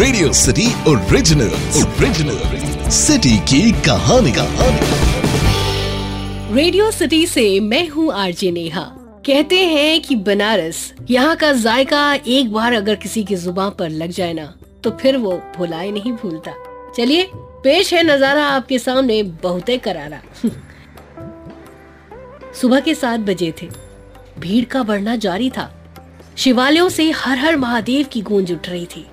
Radio city original original city की कहानी। कहानी रेडियो सिटी से मैं हूँ आरजे नेहा। कहते हैं कि बनारस, यहाँ का जायका एक बार अगर किसी की ज़ुबान पर लग जाए ना तो फिर वो भुलाए नहीं भूलता। चलिए, पेश है नज़ारा आपके सामने बहुत करारा। सुबह के सात बजे थे। भीड़ का बढ़ना जारी था। शिवालयों से हर हर महादेव की गूंज उठ रही थी।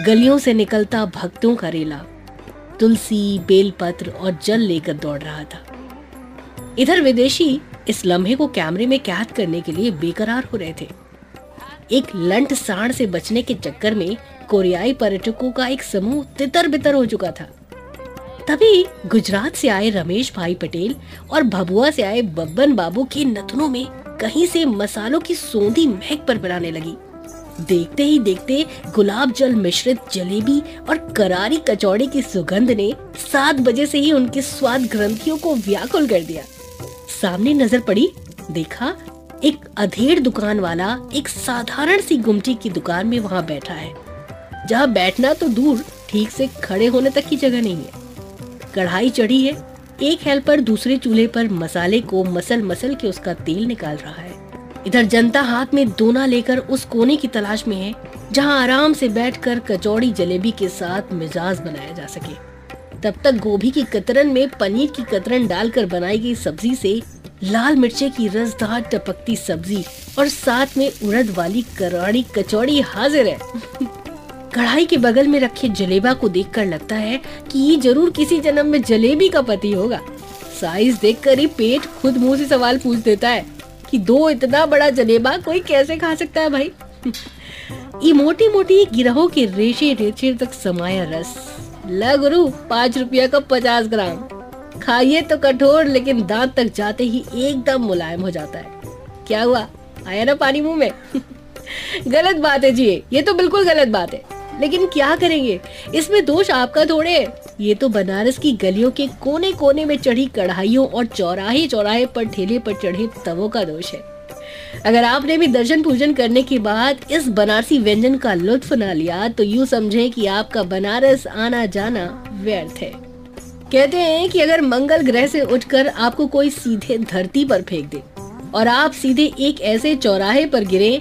गलियों से निकलता भक्तों का रेला। तुलसी, बेलपत्र और जल लेकर दौड़ रहा था। इधर विदेशी इस लम्हे को कैमरे में कैद करने के लिए बेकरार हो रहे थे। एक लंट साण से बचने के चक्कर में कोरियाई पर्यटकों का एक समूह तितर बितर हो चुका था। तभी गुजरात से आए रमेश भाई पटेल और भभुआ से आए बब्बन बाबू के नथनों में कहीं से मसालों की सोंधी महक पर बनाने लगी। देखते ही देखते गुलाब जल मिश्रित जलेबी और करारी कचौड़ी की सुगंध ने सात बजे से ही उनके स्वाद ग्रंथियों को व्याकुल कर दिया। सामने नज़र पड़ी, देखा, एक अधेड़ दुकान वाला एक साधारण सी गुमटी की दुकान में वहाँ बैठा है। जहाँ बैठना तो दूर, ठीक से खड़े होने तक की जगह नहीं है। कढ़ाई चढ़ी है, एक हेल्पर दूसरे चूल्हे पर मसाले को मसल मसल के उसका तेल निकाल रहा है। इधर जनता हाथ में दोना लेकर उस कोने की तलाश में है, जहाँ आराम से बैठकर कचौड़ी जलेबी के साथ मिजाज बनाया जा सके। तब तक गोभी की कतरन में पनीर की कतरन डालकर बनाई गई सब्ज़ी से लाल मिर्चे की रसदार टपकती सब्ज़ी और साथ में उड़द वाली कराड़ी कचौड़ी हाजिर है। कढ़ाई के बगल में रखे जलेबा को देखकर लगता है कि ये ज़रूर किसी जन्म में जलेबी का पति होगा। साइज़ देखकर ही पेट खुद मुँह से सवाल पूछ देता है। कि दो इतना बड़ा जलेबा कोई कैसे खा सकता है भाई? ये मोटी मोटी गिरहों के रेशे रेचे तक समाया रस। ला गुरु, पाँच रुपया का पचास ग्राम। खाइए तो कठोर, लेकिन दांत तक जाते ही एकदम मुलायम हो जाता है। क्या हुआ? आया ना पानी मुँह में? गलत बात है जी, ये तो बिल्कुल गलत बात है। लेकिन क्या करेंगे? इसमें दोष आपका थोड़े ये तो बनारस की गलियों के कोने कोने में चढ़ी कढ़ाइयों और चौराहे चौराहे पर ठेले पर चढ़े तवों का दोष है। अगर आपने भी दर्शन पूजन करने के बाद इस बनारसी व्यंजन का लुत्फ ना लिया तो यूँ समझे कि आपका बनारस आना जाना व्यर्थ है। कहते हैं कि अगर मंगल ग्रह से उठकर आपको कोई सीधे धरती पर फेंक दे और आप सीधे एक ऐसे चौराहे पर गिरे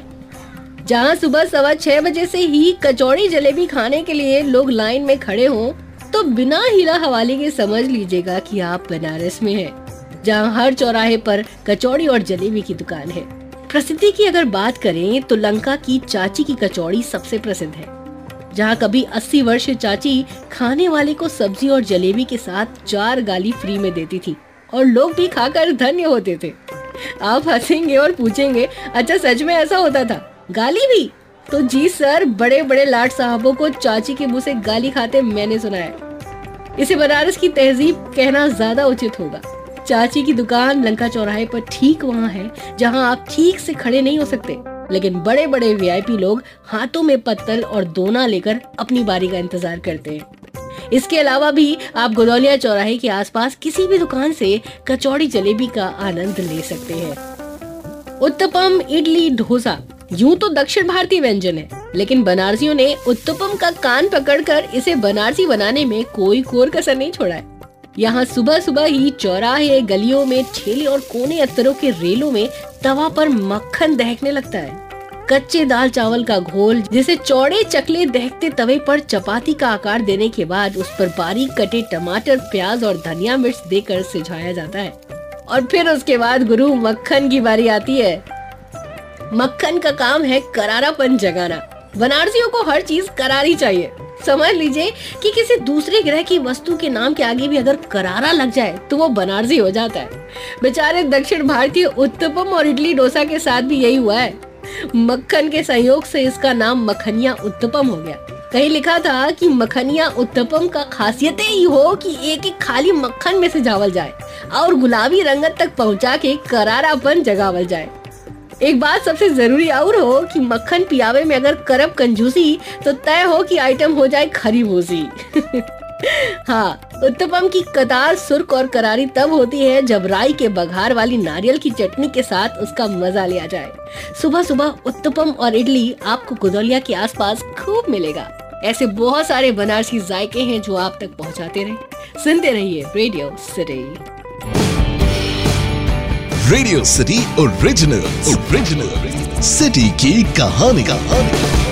जहाँ सुबह सवा छह बजे से ही कचौड़ी जलेबी खाने के लिए लोग लाइन में खड़े हों तो बिना हीरा हवाले के समझ लीजिएगा कि आप बनारस में हैं, जहाँ हर चौराहे पर कचौड़ी और जलेबी की दुकान है। प्रसिद्धि की अगर बात करें तो लंका की चाची की कचौड़ी सबसे प्रसिद्ध है, जहाँ कभी 80 वर्ष चाची खाने वाले को सब्ज़ी और जलेबी के साथ चार गाली फ्री में देती थी, और लोग भी खाकर धन्य होते थे। आप हंसेंगे और पूछेंगे अच्छा सच में ऐसा होता था? गाली भी? तो जी सर बड़े बड़े लाट साहबों को चाची के मुँह से गाली खाते मैंने सुना है। इसे बनारस की तहजीब कहना ज़्यादा उचित होगा। चाची की दुकान लंका चौराहे पर ठीक वहाँ है, जहाँ आप ठीक से खड़े नहीं हो सकते। लेकिन बड़े बड़े वीआईपी लोग हाथों में पत्तल और दोना लेकर अपनी बारी का इंतज़ार करते हैं। इसके अलावा भी आप गोदौलिया चौराहे के आसपास किसी भी दुकान से कचौड़ी जलेबी का आनंद ले सकते हैं। उत्तपम इडली डोसा यूँ तो दक्षिण भारतीय व्यंजन है, लेकिन बनारसियों ने उत्तपम का कान पकड़कर इसे बनारसी बनाने में कोई कोर कसर नहीं छोड़ा है। यहाँ सुबह सुबह ही चौराहे, गलियों में ठेले और कोने अस्तरों के रेलों में तवा पर मक्खन दहकने लगता है। कच्चे दाल चावल का घोल, जिसे चौड़े चकले दहकते तवे पर चपाती का आकार देने के बाद उस पर बारीक कटे टमाटर, प्याज और धनिया मिर्च देकर सिझाया जाता है। और फिर उसके बाद गुरु मक्खन की बारी आती है। मक्खन का काम है करारापन जगाना। बनारसियों को हर चीज़ करारी चाहिए। समझ लीजिए कि किसी दूसरे ग्रह की वस्तु के नाम के आगे भी अगर करारा लग जाए तो वो बनारसी हो जाता है। बेचारे दक्षिण भारतीय उत्तपम और इडली डोसा के साथ भी यही हुआ है। मक्खन के सहयोग से इसका नाम मखनिया उत्तपम हो गया। कहीं लिखा था कि मखनिया उत्तपम का खासियत ही हो कि एक एक खाली मक्खन में से जावल जाए, और गुलाबी रंगत तक पहुँचा के करारापन जगावल जाए। एक बात सबसे ज़रूरी और हो कि मक्खन पियावे में अगर करब कंजूसी तो तय हो कि आइटम हो जाए खरी भूसी। हाँ उत्तपम की कतार सुर्ख और करारी तब होती है जब राई के बघार वाली नारियल की चटनी के साथ उसका मज़ा लिया जाए। सुबह सुबह उत्तपम और इडली आपको गुदौलिया के आसपास खूब मिलेगा। ऐसे बहुत सारे बनारसी जायके हैं जो आप तक पहुंचाते रहे। सुनते रहिए radio city radio city original original city की कहानी कहानी।